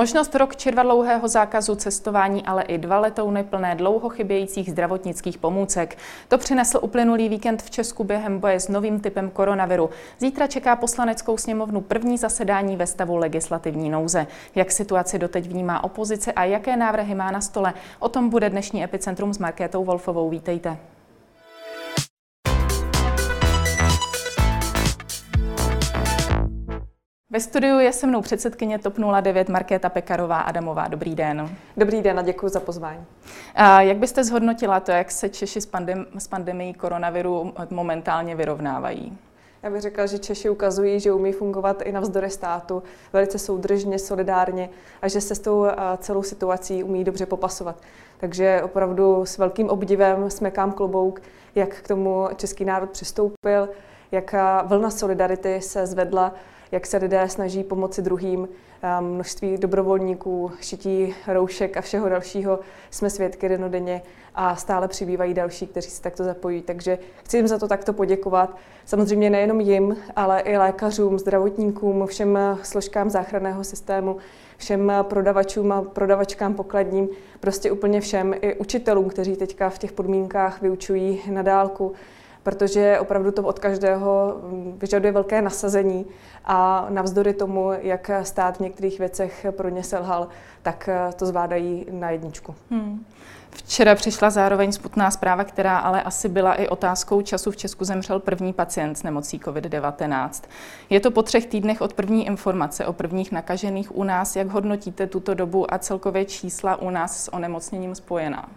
Možnost rok červa dlouhého zákazu cestování, ale i dva letouny plné dlouho chybějících zdravotnických pomůcek. To přinesl uplynulý víkend v Česku během boje s novým typem koronaviru. Zítra čeká poslaneckou sněmovnu první zasedání ve stavu legislativní nouze. Jak situaci doteď vnímá opozice a jaké návrhy má na stole? O tom bude dnešní epicentrum s Markétou Wolfovou. Vítejte. Ve studiu je se mnou předsedkyně TOP 09 Markéta Pekarová Adamová. Dobrý den. Dobrý den a děkuji za pozvání. A jak byste zhodnotila to, jak se Češi s, pandem- s pandemií koronaviru momentálně vyrovnávají? Já bych řekla, že Češi ukazují, že umí fungovat i navzdory státu, velice soudržně, solidárně a že se s tou celou situací umí dobře popasovat. Takže opravdu s velkým obdivem smekám klobouk, jak k tomu český národ přistoupil, jaká vlna solidarity se zvedla jak se lidé snaží pomoci druhým, množství dobrovolníků, šití roušek a všeho dalšího jsme svědky denodenně a stále přibývají další, kteří se takto zapojí. Takže chci jim za to takto poděkovat. Samozřejmě nejenom jim, ale i lékařům, zdravotníkům, všem složkám záchranného systému, všem prodavačům a prodavačkám pokladním, prostě úplně všem, i učitelům, kteří teďka v těch podmínkách vyučují na dálku protože opravdu to od každého mm, vyžaduje velké nasazení a navzdory tomu, jak stát v některých věcech pro ně selhal, tak eh, to zvládají na jedničku. Hmm. Včera přišla zároveň sputná zpráva, která ale asi byla i otázkou času. V Česku zemřel první pacient s nemocí COVID-19. Je to po třech týdnech od první informace o prvních nakažených u nás. Jak hodnotíte tuto dobu a celkově čísla u nás s onemocněním spojená?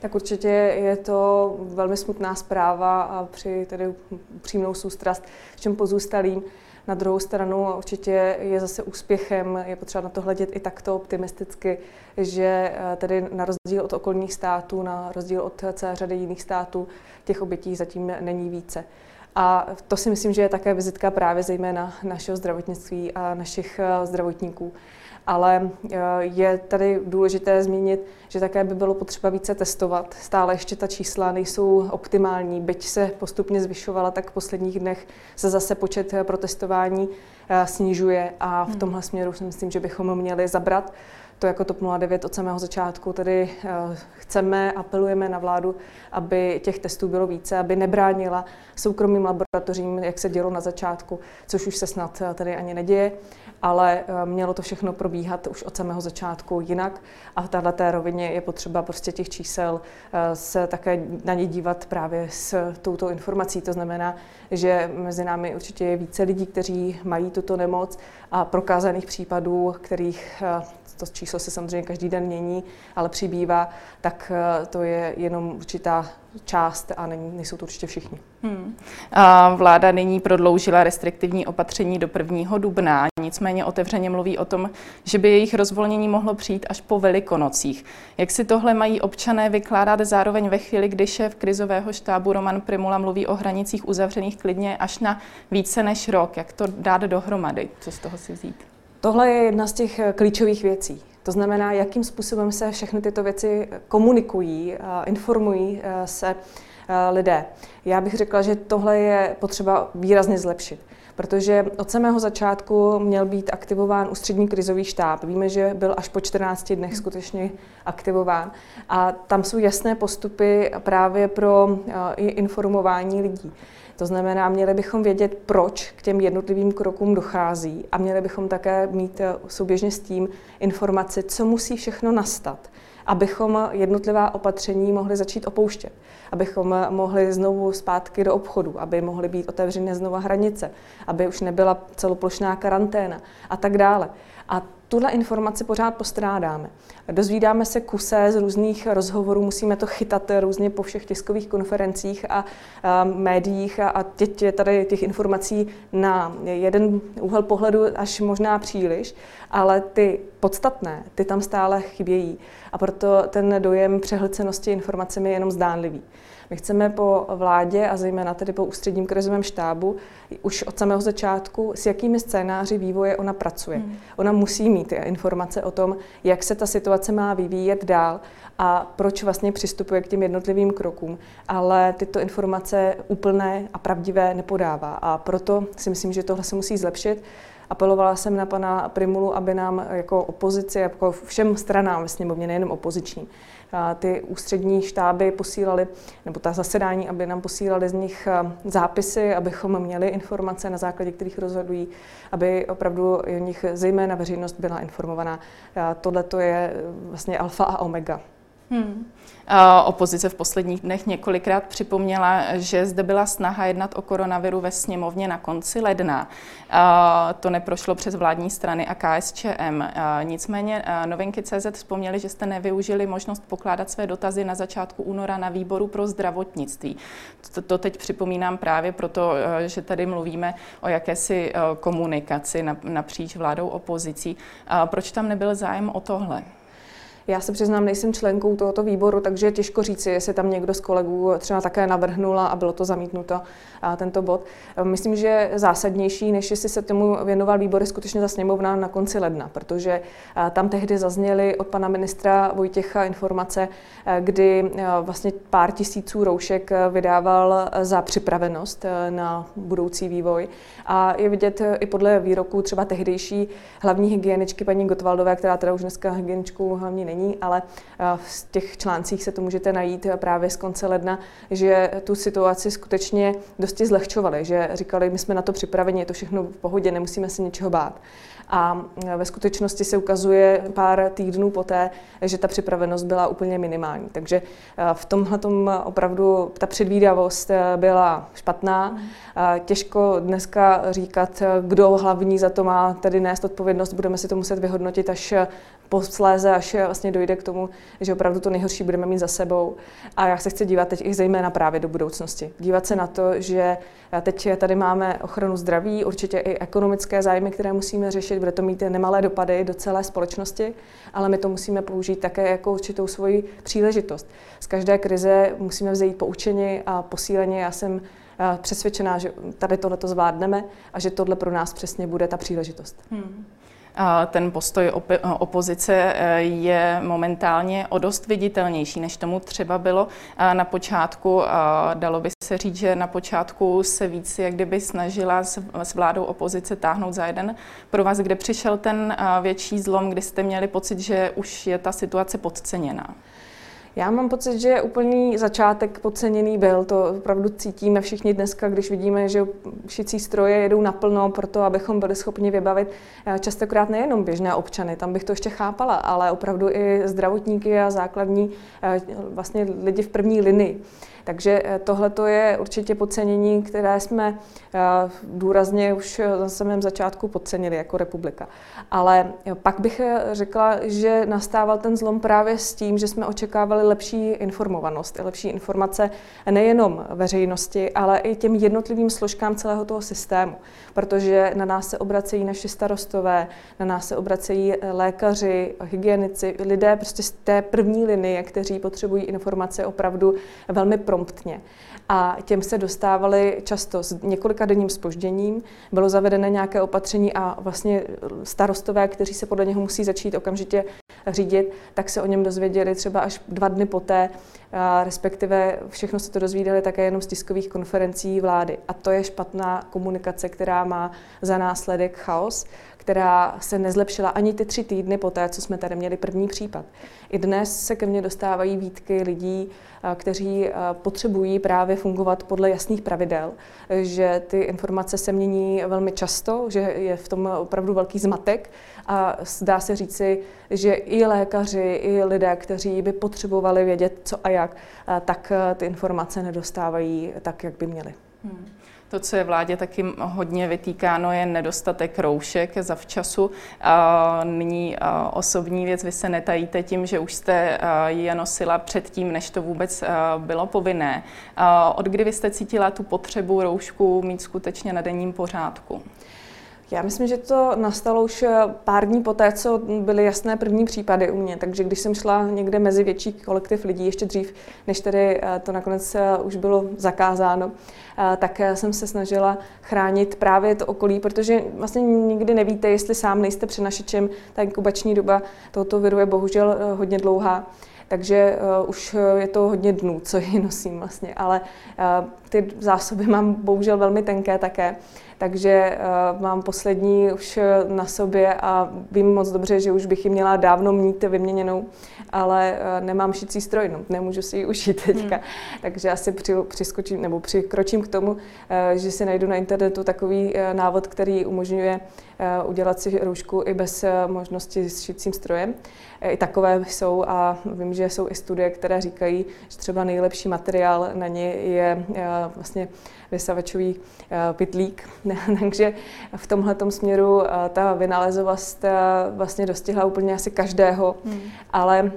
Tak určitě je to velmi smutná zpráva a při tedy přímou soustrast všem pozůstalým. Na druhou stranu určitě je zase úspěchem, je potřeba na to hledět i takto optimisticky, že eh, tedy na rozdíl od okolních států, na rozdíl od celé řady jiných států, těch obětí zatím není více. A to si myslím, že je také vizitka právě zejména našeho zdravotnictví a našich eh, zdravotníků ale eh, je tady důležité zmínit, že také by bylo potřeba více testovat. Stále ještě ta čísla nejsou optimální, byť se postupně zvyšovala, tak v posledních dnech se zase počet eh, protestování eh, snižuje a v hmm. tomhle směru si myslím, že bychom měli zabrat. To jako TOP 09 od samého začátku tedy chceme, apelujeme na vládu, aby těch testů bylo více, aby nebránila soukromým laboratořím, jak se dělo na začátku, což už se snad tady ani neděje ale eh, mělo to všechno probíhat už od samého začátku jinak a v této rovině je potřeba prostě těch čísel eh, se také na ně dívat právě s touto informací. To znamená, že mezi námi určitě je více lidí, kteří mají tuto nemoc a prokázaných případů, kterých eh, to číslo se samozřejmě každý den mění, ale přibývá, tak to je jenom určitá část a není, nejsou to určitě všichni. Hmm. A vláda nyní prodloužila restriktivní opatření do 1. dubna, nicméně otevřeně mluví o tom, že by jejich rozvolnění mohlo přijít až po velikonocích. Jak si tohle mají občané vykládat zároveň ve chvíli, kdy šéf krizového štábu Roman Primula mluví o hranicích uzavřených klidně až na více než rok? Jak to dát dohromady? Co z toho si vzít? Tohle je jedna z těch klíčových věcí. To znamená, jakým způsobem se všechny tyto věci komunikují, informují e, se lidé. Já bych řekla, že tohle je potřeba výrazně zlepšit protože od samého začátku měl být aktivován ústřední krizový štáb. Víme, že byl až po 14 dnech skutečně aktivován. A tam jsou jasné postupy právě pro informování lidí. To znamená, měli bychom vědět, proč k těm jednotlivým krokům dochází a měli bychom také mít eh, souběžně s tím informace, co musí všechno nastat, abychom jednotlivá opatření mohli začít opouštět, abychom mohli znovu zpátky do obchodu, aby mohly být otevřené znova hranice, aby už nebyla celoplošná karanténa a tak dále. A tuhle informaci pořád postrádáme. Dozvídáme se kuse z různých rozhovorů, musíme to chytat různě po všech tiskových konferencích a, a médiích a, a teď je tady těch informací na jeden úhel pohledu až možná příliš, ale ty podstatné, ty tam stále chybějí a proto ten dojem přehlcenosti informacemi je jenom zdánlivý. My chceme po vládě a zejména tedy po ústředním krizovém štábu už od samého začátku, s jakými scénáři vývoje ona pracuje. Hmm. Ona musí mít informace o tom, jak se ta situace má vyvíjet dál a proč vlastně přistupuje k těm jednotlivým krokům, ale tyto informace úplné a pravdivé nepodává. A proto si myslím, že tohle se musí zlepšit Apelovala jsem na pana Primulu, aby nám jako opozici, jako všem stranám ve sněmovně, nejenom opozičním, ty ústřední štáby posílali, nebo ta zasedání, aby nám posílali z nich zápisy, abychom měli informace, na základě kterých rozhodují, aby opravdu o nich zejména veřejnost byla informovaná. Tohle to je vlastně alfa a omega. Hmm. Opozice v posledních dnech několikrát připomněla, že zde byla snaha jednat o koronaviru ve sněmovně na konci ledna. To neprošlo přes vládní strany a KSČM. Nicméně novinky CZ vzpomněli, že jste nevyužili možnost pokládat své dotazy na začátku února na výboru pro zdravotnictví. To teď připomínám právě proto, že tady mluvíme o jakési komunikaci napříč vládou opozicí. Proč tam nebyl zájem o tohle? Já se přiznám, nejsem členkou tohoto výboru, takže je těžko říci, jestli tam někdo z kolegů třeba také navrhnula a bylo to zamítnuto a tento bod. Myslím, že zásadnější, než jestli se tomu věnoval výbor, je skutečně za sněmovna na konci ledna, protože tam tehdy zazněly od pana ministra Vojtěcha informace, kdy vlastně pár tisíců roušek vydával za připravenost na budoucí vývoj. A je vidět i podle výroků třeba tehdejší hlavní hygieničky paní Gotwaldové, která teda už dneska hygieničkou hlavní není, není, ale eh, v těch článcích se to můžete najít právě z konce ledna, že tu situaci skutečně dosti zlehčovali, že říkali, my jsme na to připraveni, je to všechno v pohodě, nemusíme se ničeho bát. A eh, ve skutečnosti se ukazuje pár týdnů poté, že ta připravenost byla úplně minimální. Takže eh, v tomhle opravdu ta předvídavost byla špatná. Těžko dneska říkat, kdo hlavní za to má tedy nést odpovědnost. Budeme si to muset vyhodnotit až posléze, až vlastně dojde k tomu, že opravdu to nejhorší budeme mít za sebou. A já se chci dívat teď i zejména právě do budoucnosti. Dívat se na to, že teď tady máme ochranu zdraví, určitě i ekonomické zájmy, které musíme řešit, bude to mít nemalé dopady do celé společnosti, ale my to musíme použít také jako určitou svoji příležitost. Z každé krize musíme vzít poučení a posíleně. Já jsem eh, přesvědčená, že tady tohle to zvládneme a že tohle pro nás přesně bude ta příležitost. Hmm. Ten postoj opozice eh, je momentálně o dost viditelnější, než tomu třeba bylo na počátku. Dalo by se říct, že na počátku se víc jak kdyby snažila s vládou opozice táhnout za jeden pro vás, kde přišel ten větší zlom, kdy jste měli pocit, že už je ta situace podceněná. Já mám pocit, že úplný začátek podceněný byl. To opravdu cítíme všichni dneska, když vidíme, že šicí stroje jedou naplno pro to, abychom byli schopni vybavit eh, častokrát nejenom běžné občany, tam bych to ještě chápala, ale opravdu i zdravotníky a základní eh, vlastně lidi v první linii. Takže eh, tohle je určitě podcenění, které jsme eh, důrazně už na samém začátku podcenili jako republika. Ale pak bych eh, řekla, že nastával ten zlom právě s tím, že jsme očekávali lepší informovanost, lepší informace nejenom veřejnosti, ale i těm jednotlivým složkám celého toho systému. Protože na nás se obracejí naši starostové, na nás se obracejí lékaři, hygienici, lidé prostě z té první linie, kteří potřebují informace opravdu velmi pro promptně. A těm se dostávali často s několika denním spožděním, bylo zavedené nějaké opatření a vlastně starostové, kteří se podle něho musí začít okamžitě řídit, tak se o něm dozvěděli třeba až dva dny poté, respektive všechno se to dozvídali také jenom z tiskových konferencí vlády. A to je špatná komunikace, která má za následek chaos, která se nezlepšila ani ty tři týdny poté, co jsme tady měli první případ. I dnes se ke mně dostávají výtky lidí, kteří potřebují právě fungovat podle jasných pravidel, že ty informace se mění velmi často, že je v tom opravdu velký zmatek a dá se říci, že i lékaři, i lidé, kteří by potřebovali vědět, co a jak, tak ty informace nedostávají tak, jak by měli. Hmm. To, co je vládě taky hodně vytýkáno, je nedostatek roušek za včasu. Nyní osobní věc, vy se netajíte tím, že už jste je nosila předtím, než to vůbec bylo povinné. Od kdy vy jste cítila tu potřebu roušku mít skutečně na denním pořádku? Já myslím, že to nastalo už pár dní poté, co byly jasné první případy u mě. Takže když jsem šla někde mezi větší kolektiv lidí, ještě dřív, než tedy eh, to nakonec eh, už bylo zakázáno, eh, tak jsem se snažila chránit právě to okolí, protože vlastně nikdy nevíte, jestli sám nejste přenašečem. Ta inkubační doba tohoto viru je bohužel hodně dlouhá takže uh, už je to hodně dnů, co ji nosím vlastně, ale uh, ty zásoby mám bohužel velmi tenké také. Takže mám poslední už na sobě a vím moc dobře, že už bych ji měla dávno mít vyměněnou, ale nemám šicí stroj, no, nemůžu si ji ušít teďka. Hmm. Takže asi při, přiskočím nebo přikročím k tomu, že si najdu na internetu takový návod, který umožňuje udělat si roušku i bez možnosti s šicím strojem. I takové jsou a vím, že jsou i studie, které říkají, že třeba nejlepší materiál na ně je vlastně vysavačový pitlík. Takže v tomhle směru ta vynalezovost vlastně dostihla úplně asi každého, hmm. ale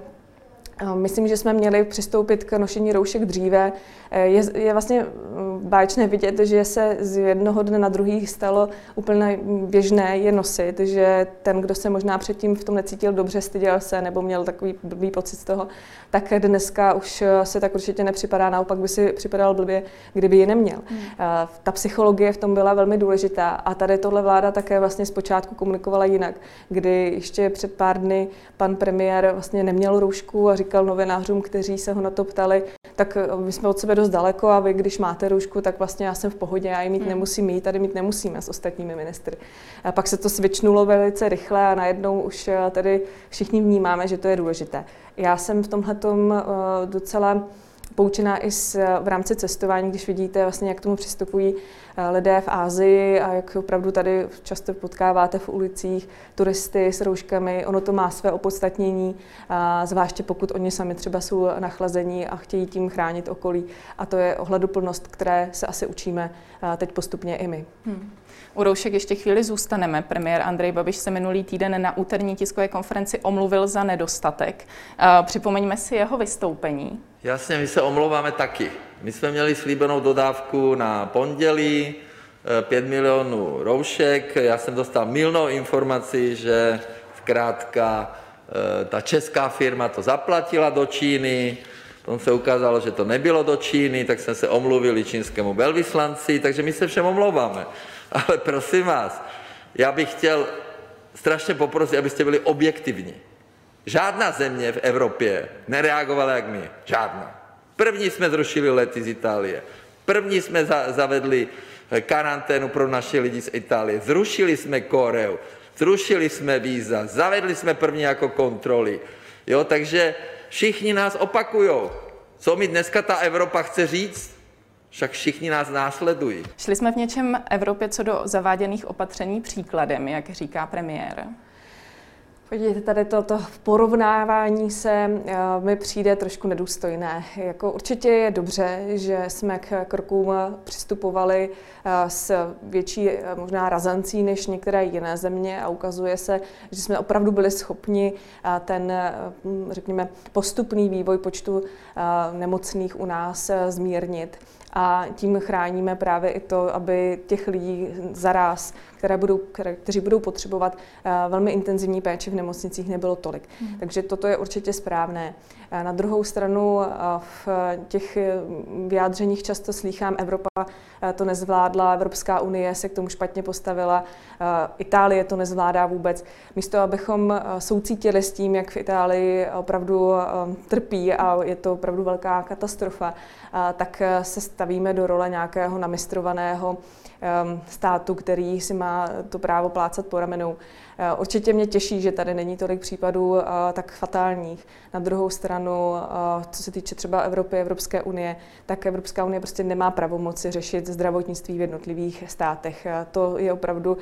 Myslím, že jsme měli přistoupit k nošení roušek dříve. Je, je vlastně mm, báječné vidět, že se z jednoho dne na druhý stalo úplně běžné je nosit, že ten, kdo se možná předtím v tom necítil dobře, styděl se nebo měl takový blbý pocit z toho, tak dneska už se tak určitě nepřipadá, naopak by si připadal blbě, kdyby ji neměl. Hmm. Ta psychologie v tom byla velmi důležitá a tady tohle vláda také vlastně zpočátku komunikovala jinak, kdy ještě před pár dny pan premiér vlastně neměl roušku a říkal novinářům, kteří se ho na to ptali, tak my jsme od sebe dost daleko a vy, když máte roušku, tak vlastně já jsem v pohodě, já ji mít hmm. nemusím mít, tady mít nemusíme s ostatními ministry. A pak se to svičnulo velice rychle a najednou už tady všichni vnímáme, že to je důležité. Já jsem v tomhle docela poučená i s, v rámci cestování, když vidíte, vlastně, jak tomu přistupují eh, lidé v Ázii a jak opravdu tady často potkáváte v ulicích turisty s rouškami. Ono to má své opodstatnění, zvláště pokud oni sami třeba jsou nachlazení a chtějí tím chránit okolí. A to je ohleduplnost, které se asi učíme eh, teď postupně i my. Hmm. U roušek ještě chvíli zůstaneme. Premiér Andrej Babiš se minulý týden na úterní tiskové konferenci omluvil za nedostatek. Eh, připomeňme si jeho vystoupení. Jasně, my se omlouváme taky. My jsme měli slíbenou dodávku na pondělí, 5 eh, milionů roušek. Já jsem dostal milnou informaci, že zkrátka eh, ta česká firma to zaplatila do Číny, potom se ukázalo, že to nebylo do Číny, tak jsme se omluvili čínskému velvyslanci, takže my se všem omlouváme. Ale prosím vás, já bych chtěl strašně poprosit, abyste byli objektivní. Žádná země v Evropě nereagovala jak my. Žádná. První jsme zrušili lety z Itálie. První jsme za, zavedli eh, karanténu pro naše lidi z Itálie. Zrušili jsme Koreu. Zrušili jsme víza. Zavedli jsme první jako kontroly. Jo, takže všichni nás opakujou. Co mi dneska ta Evropa chce říct? Však všichni nás následují. Šli jsme v něčem Evropě co do zaváděných opatření příkladem, jak říká premiér. Podívejte, tady toto porovnávání se eh, mi přijde trošku nedůstojné. Jako určitě je dobře, že jsme k krokům přistupovali eh, s větší eh, možná razancí než některé jiné země a ukazuje se, že jsme opravdu byli schopni ten, řekněme, postupný vývoj počtu nemocných u nás zmírnit a tím chráníme právě i to, aby těch lidí zaraz, které budou, které, kteří budou potřebovat uh, velmi intenzivní péči v nemocnicích, nebylo tolik. Mm. Takže toto je určitě správné. Uh, na druhou stranu uh, v těch vyjádřeních často slýchám, Evropa to nezvládla, Evropská unie se k tomu špatně postavila, Itálie to nezvládá vůbec. Místo, abychom soucítili s tím, jak v Itálii opravdu trpí a je to opravdu velká katastrofa, tak se stavíme do role nějakého namistrovaného státu, který si má to právo plácat po ramenou. Eh, určitě mě těší, že tady není tolik případů eh, tak fatálních. Na druhou stranu, eh, co se týče třeba Evropy, Evropské unie, tak Evropská unie prostě nemá pravomoci řešit zdravotnictví v jednotlivých státech. To je opravdu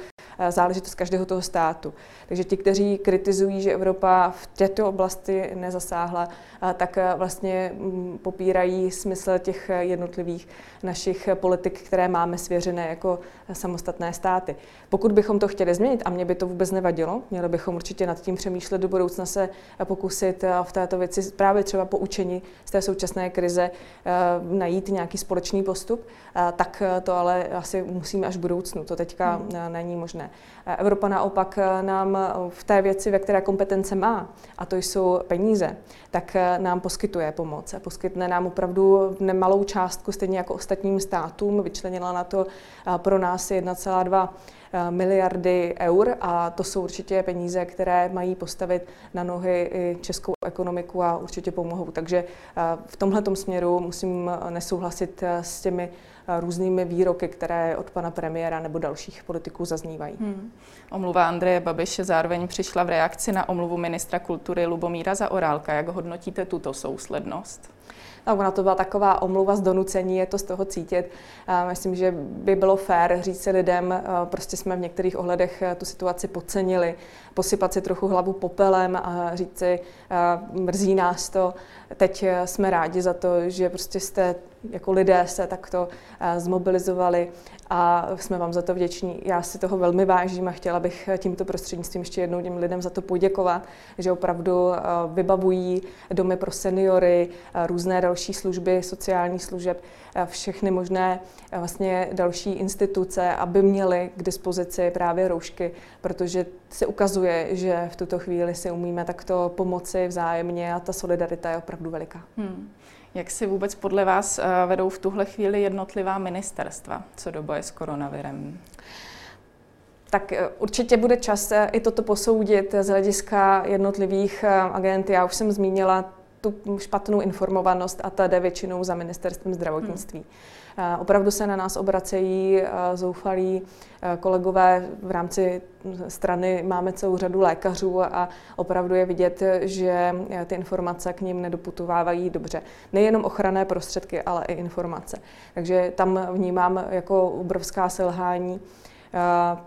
záležitost každého toho státu. Takže ti, kteří kritizují, že Evropa v této oblasti nezasáhla, tak vlastně mm, popírají smysl těch jednotlivých našich politik, které máme svěřené jako samostatné státy. Pokud bychom to chtěli změnit, a mě by to vůbec nevadilo, měli bychom určitě nad tím přemýšlet do budoucna se pokusit v této věci právě třeba poučení z té současné krize eh, najít nějaký společný postup, eh, tak to ale asi musíme až v budoucnu. To teďka hmm. Eh, není možné. Evropa naopak nám v té věci, ve které kompetence má, a to jsou peníze, tak nám poskytuje pomoc. Poskytne nám opravdu nemalou částku, stejně jako ostatním státům. Vyčlenila na to pro nás 1,2 Eh, miliardy eur a to jsou určitě peníze, které mají postavit na nohy i českou ekonomiku a určitě pomohou. Takže eh, v tomhle směru musím nesouhlasit eh, s těmi různými výroky, které od pana premiéra nebo dalších politiků zaznívají. Hmm. Omluva Andreje Babiše zároveň přišla v reakci na omluvu ministra kultury Lubomíra Zaorálka. Jak hodnotíte tuto souslednost? Tak ona to byla taková omluva z donucení, je to z toho cítit. Myslím, že by bylo fér říct si lidem, prostě jsme v některých ohledech tu situaci podcenili, posypat si trochu hlavu popelem a říct si, mrzí nás to, teď jsme rádi za to, že prostě jste jako lidé se takto zmobilizovali a jsme vám za to vděční. Já si toho velmi vážím a chtěla bych tímto prostřednictvím ještě jednou těm lidem za to poděkovat, že opravdu vybavují domy pro seniory, různé další služby, sociální služeb, všechny možné vlastně další instituce, aby měly k dispozici právě roušky, protože se ukazuje, že v tuto chvíli si umíme takto pomoci vzájemně a ta solidarita je opravdu veliká. Hmm. Jak si vůbec podle vás eh, vedou v tuhle chvíli jednotlivá ministerstva, co do boje s koronavirem? Tak eh, určitě bude čas eh, i toto posoudit z hlediska jednotlivých agent. Já už jsem zmínila tu špatnou informovanost a ta jde většinou za ministerstvem zdravotnictví. Hmm. Opravdu se na nás obracejí zoufalí kolegové v rámci strany. Máme celou řadu lékařů a opravdu je vidět, že ty informace k ním nedoputovávají dobře. Nejenom ochranné prostředky, ale i informace. Takže tam vnímám jako obrovská selhání.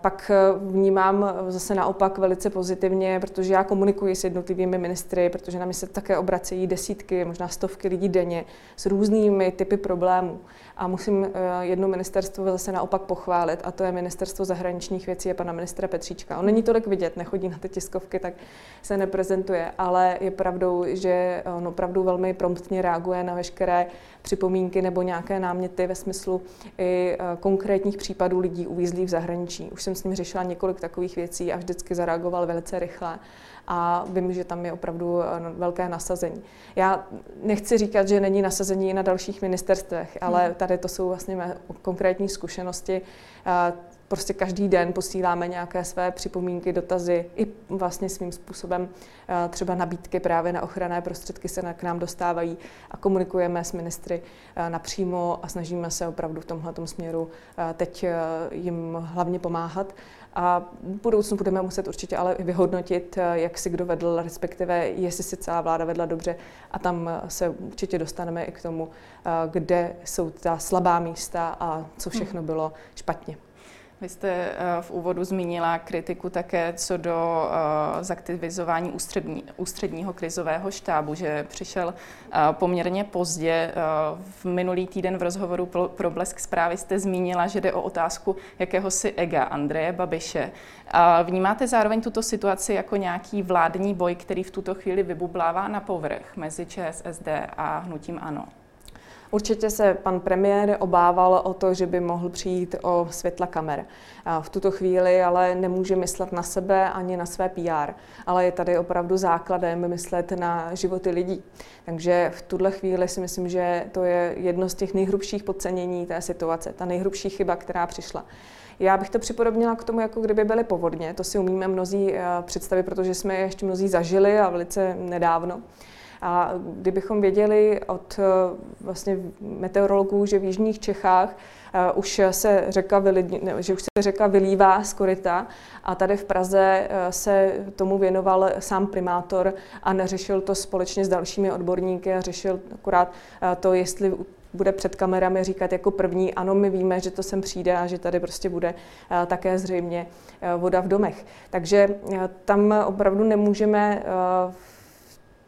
Pak vnímám zase naopak velice pozitivně, protože já komunikuji s jednotlivými ministry, protože na mě se také obracejí desítky, možná stovky lidí denně s různými typy problémů. A musím eh, jedno ministerstvo zase naopak pochválit, a to je ministerstvo zahraničních věcí a pana ministra Petříčka. On není tolik vidět, nechodí na ty tiskovky, tak se neprezentuje, ale je pravdou, že on opravdu velmi promptně reaguje na veškeré připomínky nebo nějaké náměty ve smyslu i eh, konkrétních případů lidí uvízlých v zahraničí. Už jsem s ním řešila několik takových věcí a vždycky zareagoval velice rychle a vím, že tam je opravdu eh, velké nasazení. Já nechci říkat, že není nasazení na dalších ministerstvech, ale hmm. tady to jsou vlastně mé konkrétní zkušenosti. Eh, prostě každý den posíláme nějaké své připomínky, dotazy i vlastně svým způsobem eh, třeba nabídky právě na ochranné prostředky se k nám dostávají a komunikujeme s ministry napřímo a snažíme se opravdu v tomhle směru teď jim hlavně pomáhat. A v budoucnu budeme muset určitě ale vyhodnotit, eh, jak si kdo vedl, respektive jestli si celá vláda vedla dobře. A tam eh, se určitě dostaneme i k tomu, eh, kde jsou ta slabá místa a co všechno hmm. bylo špatně. Vy jste eh, v úvodu zmínila kritiku také co do eh, zaktivizování ústřední, ústředního krizového štábu, že přišel eh, poměrně pozdě. V minulý týden v rozhovoru pro Blesk zprávy jste zmínila, že jde o otázku jakéhosi ega Andreje Babiše. Vnímáte zároveň tuto situaci jako nějaký vládní boj, který v tuto chvíli vybublává na povrch mezi ČSSD a hnutím ANO? Určitě se pan premiér obával o to, že by mohl přijít o světla kamer. V tuto chvíli ale nemůže myslet na sebe ani na své PR, ale je tady opravdu základem myslet na životy lidí. Takže v tuhle chvíli si myslím, že to je jedno z těch nejhrubších podcenění té situace, ta nejhrubší chyba, která přišla. Já bych to připodobnila k tomu, jako kdyby byly povodně. To si umíme mnozí eh, představit, protože jsme je ještě mnozí zažili a velice nedávno. A kdybychom věděli od eh, vlastně meteorologů, že v jižních Čechách uh, už se řeka, vylidni, že už se řeka vylívá z koryta a tady v Praze uh, se tomu věnoval sám primátor a neřešil to společně s dalšími odborníky a řešil akorát to, jestli bude před kamerami říkat jako první, ano, my víme, že to sem přijde a že tady prostě bude také zřejmě voda v domech. Takže tam opravdu nemůžeme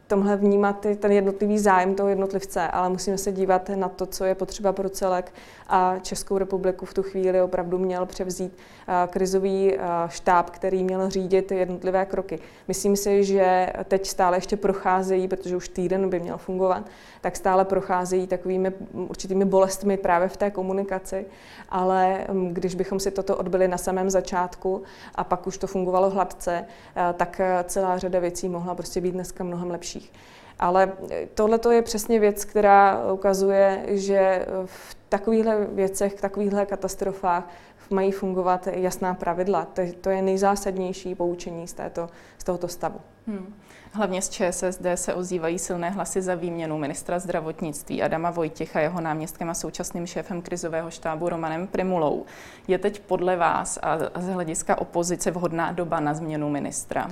tomhle vnímat ten jednotlivý zájem toho jednotlivce, ale musíme se dívat na to, co je potřeba pro celek a Českou republiku v tu chvíli opravdu měl převzít eh, krizový eh, štáb, který měl řídit jednotlivé kroky. Myslím si, že teď stále ještě procházejí, protože už týden by měl fungovat, tak stále procházejí takovými určitými bolestmi právě v té komunikaci, ale mm, když bychom si toto odbyli na samém začátku a pak už to fungovalo hladce, eh, tak celá řada věcí mohla prostě být dneska mnohem lepších. Ale tohle je přesně věc, která ukazuje, že v takovýchhle věcech, v takovýchhle katastrofách mají fungovat jasná pravidla. To, je nejzásadnější poučení z, této, z tohoto stavu. Hmm. Hlavně z ČSSD se ozývají silné hlasy za výměnu ministra zdravotnictví Adama Vojtěcha, jeho náměstkem a současným šéfem krizového štábu Romanem Primulou. Je teď podle vás a z hlediska opozice vhodná doba na změnu ministra?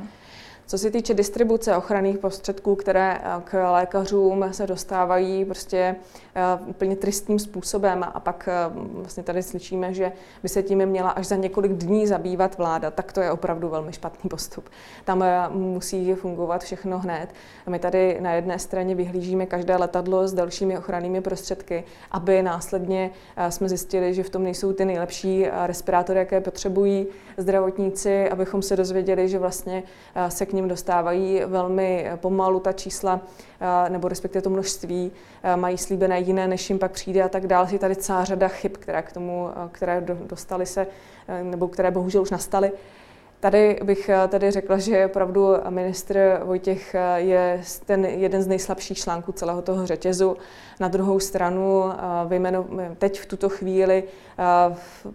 Co se týče distribuce ochranných prostředků, které eh, k lékařům se dostávají prostě eh, úplně tristním způsobem a pak eh, vlastně tady slyšíme, že by se tím měla až za několik dní zabývat vláda, tak to je opravdu velmi špatný postup. Tam musí fungovat všechno hned. My tady na jedné straně vyhlížíme každé letadlo s dalšími ochrannými prostředky, aby následně jsme zjistili, že v tom nejsou ty nejlepší respirátory, jaké potřebují zdravotníci, abychom se dozvěděli, že vlastně se k ním dostávají velmi pomalu ta čísla, eh, nebo respektive to množství, eh, mají slíbené jiné, než jim pak přijde a tak dále. Je tady celá řada chyb, které k tomu, eh, které dostali se, nebo které bohužel už nastaly. Tady bych eh, tady řekla, že opravdu ministr Vojtěch eh, je ten jeden z nejslabších článků celého toho řetězu. Na druhou stranu eh, vyjmenu, teď v tuto chvíli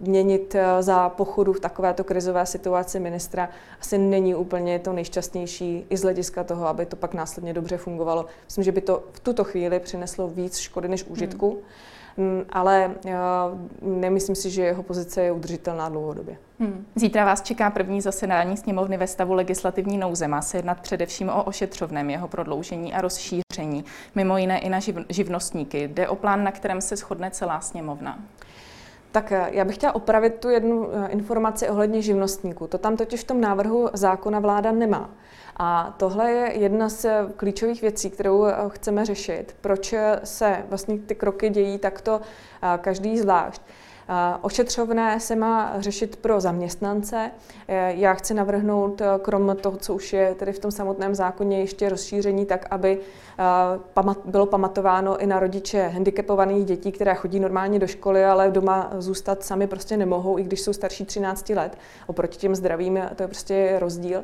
měnit za pochodu v takovéto krizové situaci ministra asi není úplně to nejšťastnější i z hlediska toho, aby to pak následně dobře fungovalo. Myslím, že by to v tuto chvíli přineslo víc škody než užitku. Hmm. Mm, ale eh, nemyslím si, že jeho pozice je udržitelná dlouhodobě. Hmm. Zítra vás čeká první zasedání sněmovny ve stavu legislativní nouze. Má se jednat především o ošetřovném, jeho prodloužení a rozšíření, mimo jiné i na živ- živnostníky. Jde o plán, na kterém se shodne celá sněmovna. Tak eh, já bych chtěla opravit tu jednu eh, informaci ohledně živnostníků. To tam totiž v tom návrhu zákona vláda nemá. A tohle je jedna z klíčových věcí, kterou eh, chceme řešit. Proč se vlastně ty kroky dějí takto každý zvlášť. Ošetřovné se má řešit pro zaměstnance. Já chci navrhnout, krom toho, co už je tedy v tom samotném zákoně, ještě rozšíření tak, aby bylo pamatováno i na rodiče handicapovaných dětí, které chodí normálně do školy, ale doma zůstat sami prostě nemohou, i když jsou starší 13 let. Oproti těm zdravým to je prostě rozdíl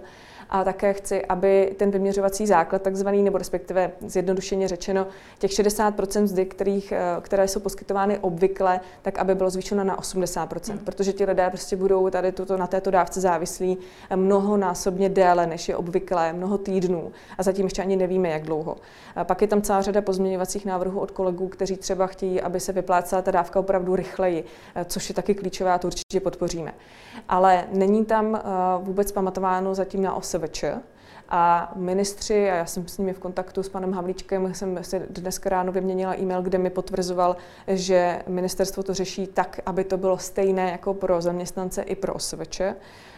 a také chci, aby ten vyměřovací základ, takzvaný, nebo respektive zjednodušeně řečeno, těch 60% mzdy, kterých, eh, které jsou poskytovány obvykle, tak aby bylo zvýšeno na 80 hmm. protože ti lidé prostě budou tady tuto, na této dávce závislí mnohonásobně déle, než je obvyklé, mnoho týdnů a zatím ještě ani nevíme, jak dlouho. A pak je tam celá řada pozměňovacích návrhů od kolegů, kteří třeba chtějí, aby se vyplácela ta dávka opravdu rychleji, eh, což je taky klíčové a to určitě podpoříme. Ale není tam eh, vůbec pamatováno zatím na OSV OSVČ a ministři, a já jsem s nimi v kontaktu s panem Havlíčkem, jsem si dneska ráno vyměnila e-mail, kde mi potvrzoval, že ministerstvo to řeší tak, aby to bylo stejné jako pro zaměstnance i pro OSVČ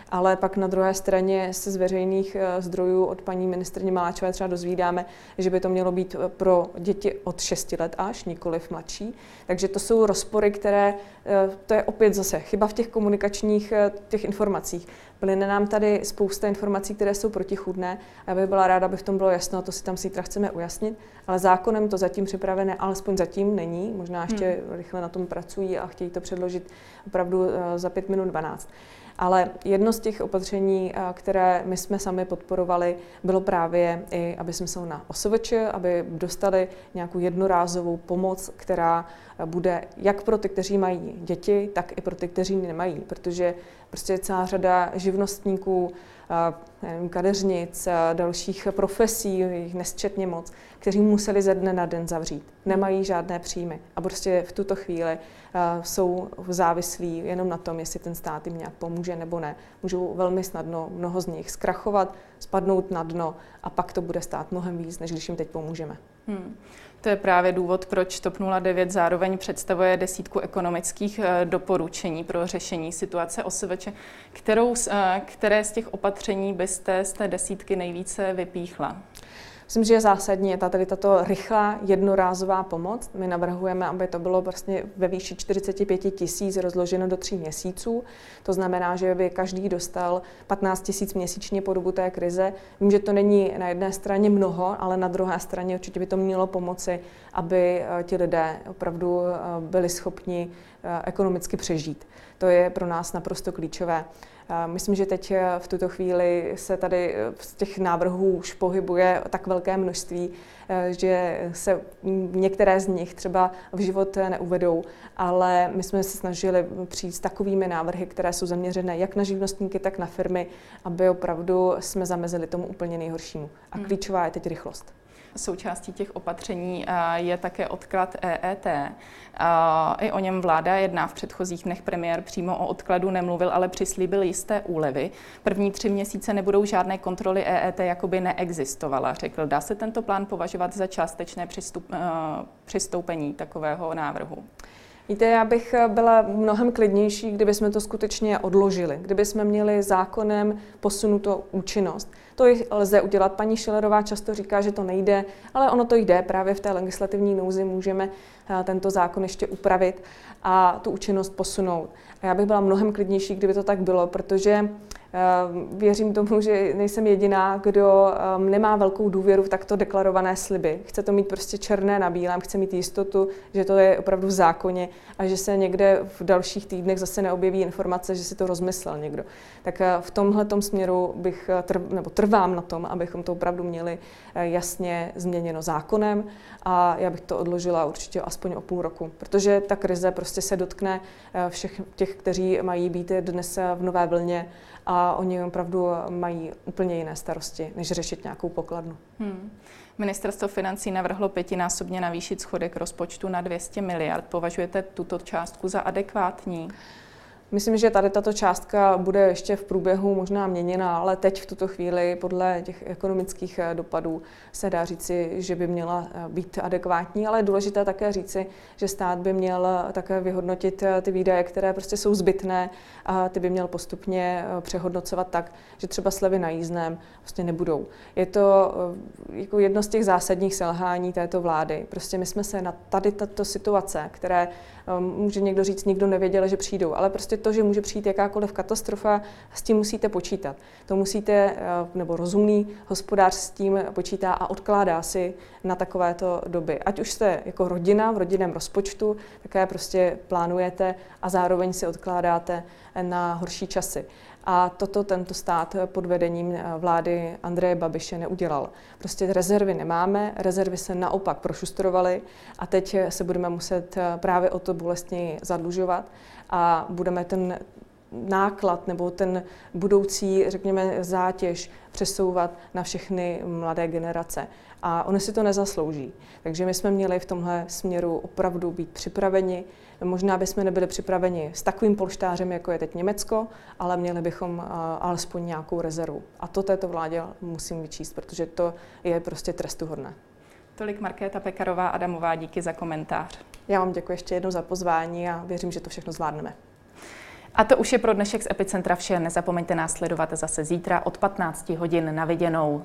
ale pak na druhé straně se z veřejných eh, zdrojů od paní ministrně Maláčové třeba dozvídáme, že by to mělo být eh, pro děti od 6 let až, nikoliv mladší. Takže to jsou rozpory, které, eh, to je opět zase chyba v těch komunikačních těch informacích. Plyne nám tady spousta informací, které jsou protichůdné. Já bych byla ráda, aby v tom bylo jasno, to si tam zítra chceme ujasnit, ale zákonem to zatím připravené, alespoň zatím není. Možná ještě hmm. rychle na tom pracují a chtějí to předložit opravdu za 5 minut 12. Ale jedno z těch opatření, eh, které my jsme sami podporovali, bylo právě i, aby jsme se na OSVČ, aby dostali nějakou jednorázovou pomoc, která eh, bude jak pro ty, kteří mají děti, tak i pro ty, kteří nemají, protože prostě celá řada živnostníků, nevím, kadeřnic, dalších profesí, jich nesčetně moc, kteří museli ze dne na den zavřít. Nemají žádné příjmy a prostě v tuto chvíli jsou závislí jenom na tom, jestli ten stát jim nějak pomůže nebo ne. Můžou velmi snadno mnoho z nich zkrachovat, spadnout na dno a pak to bude stát mnohem víc, než když jim teď pomůžeme. Hmm. To je právě důvod, proč TOP 09 zároveň představuje desítku ekonomických eh, doporučení pro řešení situace OSVČ. Kterou, eh, které z těch opatření byste z té desítky nejvíce vypíchla? Myslím, že je zásadní je tady tato rychlá jednorázová pomoc. My navrhujeme, aby to bylo vlastně ve výši 45 tisíc rozloženo do tří měsíců. To znamená, že by každý dostal 15 tisíc měsíčně po dobu té krize. Vím, že to není na jedné straně mnoho, ale na druhé straně určitě by to mělo pomoci, aby eh, ti lidé opravdu eh, byli schopni eh, ekonomicky přežít. To je pro nás naprosto klíčové. Myslím, že teď v tuto chvíli se tady z těch návrhů už pohybuje tak velké množství, že se některé z nich třeba v život neuvedou, ale my jsme se snažili přijít s takovými návrhy, které jsou zaměřené jak na živnostníky, tak na firmy, aby opravdu jsme zamezili tomu úplně nejhoršímu. A hmm. klíčová je teď rychlost. Součástí těch opatření je také odklad EET. I o něm vláda jedná v předchozích dnech. Premiér přímo o odkladu nemluvil, ale přislíbil jisté úlevy. První tři měsíce nebudou žádné kontroly EET, jako by neexistovala. Řekl, dá se tento plán považovat za částečné přistup, přistoupení takového návrhu? Víte, já bych byla mnohem klidnější, kdyby jsme to skutečně odložili, kdyby jsme měli zákonem posunutou účinnost. To lze udělat. Paní Šilerová často říká, že to nejde, ale ono to jde. Právě v té legislativní nouzi můžeme eh, tento zákon ještě upravit a tu účinnost posunout. A já bych byla mnohem klidnější, kdyby to tak bylo, protože věřím tomu, že nejsem jediná, kdo ehm, nemá velkou důvěru v takto deklarované sliby. Chce to mít prostě černé na bílém, chce mít jistotu, že to je opravdu v zákoně a že se někde v dalších týdnech zase neobjeví informace, že si to rozmyslel někdo. Tak eh, v tomhle směru bych eh, trv, nebo trvám na tom, abychom to opravdu měli eh, jasně změněno zákonem a já bych to odložila určitě aspoň o půl roku, protože ta krize prostě se dotkne všech těch, kteří mají být dnes v nové vlně a oni opravdu mají úplně jiné starosti, než řešit nějakou pokladnu. Hmm. Ministerstvo financí navrhlo pětinásobně navýšit schodek rozpočtu na 200 miliard. Považujete tuto částku za adekvátní? Myslím, že tady tato částka bude ještě v průběhu možná měněna, ale teď v tuto chvíli podle těch ekonomických eh, dopadů se dá říci, že by měla eh, být adekvátní, ale je důležité také říci, že stát by měl eh, také vyhodnotit ty výdaje, které prostě jsou zbytné a ty by měl postupně přehodnocovat tak, že třeba slevy na jízdném prostě nebudou. Je to jako jedno z těch zásadních selhání této vlády. Prostě my jsme se na tady tato situace, které může někdo říct, nikdo nevěděl, že přijdou, ale prostě prostě to, že může přijít jakákoliv katastrofa, s tím musíte počítat. To musíte, eh, nebo rozumný hospodář s tím počítá a odkládá si na takovéto doby. Ať už jste jako rodina v rodinném rozpočtu, také prostě plánujete a zároveň si odkládáte na horší časy. A toto tento stát pod vedením eh, vlády Andreje Babiše neudělal. Prostě rezervy nemáme, rezervy se naopak prošustrovaly a teď se budeme muset eh, právě o to bolestněji zadlužovat a budeme ten náklad nebo ten budoucí, řekněme, zátěž přesouvat na všechny mladé generace. A oni si to nezaslouží. Takže my jsme měli v tomhle směru opravdu být připraveni. Možná bychom nebyli připraveni s takovým polštářem, jako je teď Německo, ale měli bychom alespoň nějakou rezervu. A to této vládě musím vyčíst, protože to je prostě trestuhodné. Tolik Markéta Pekarová Adamová, díky za komentář. Já vám děkuji ještě jednou za pozvání a věřím, že to všechno zvládneme. A to už je pro dnešek z Epicentra vše. Nezapomeňte nás sledovat zase zítra od 15 hodin na viděnou.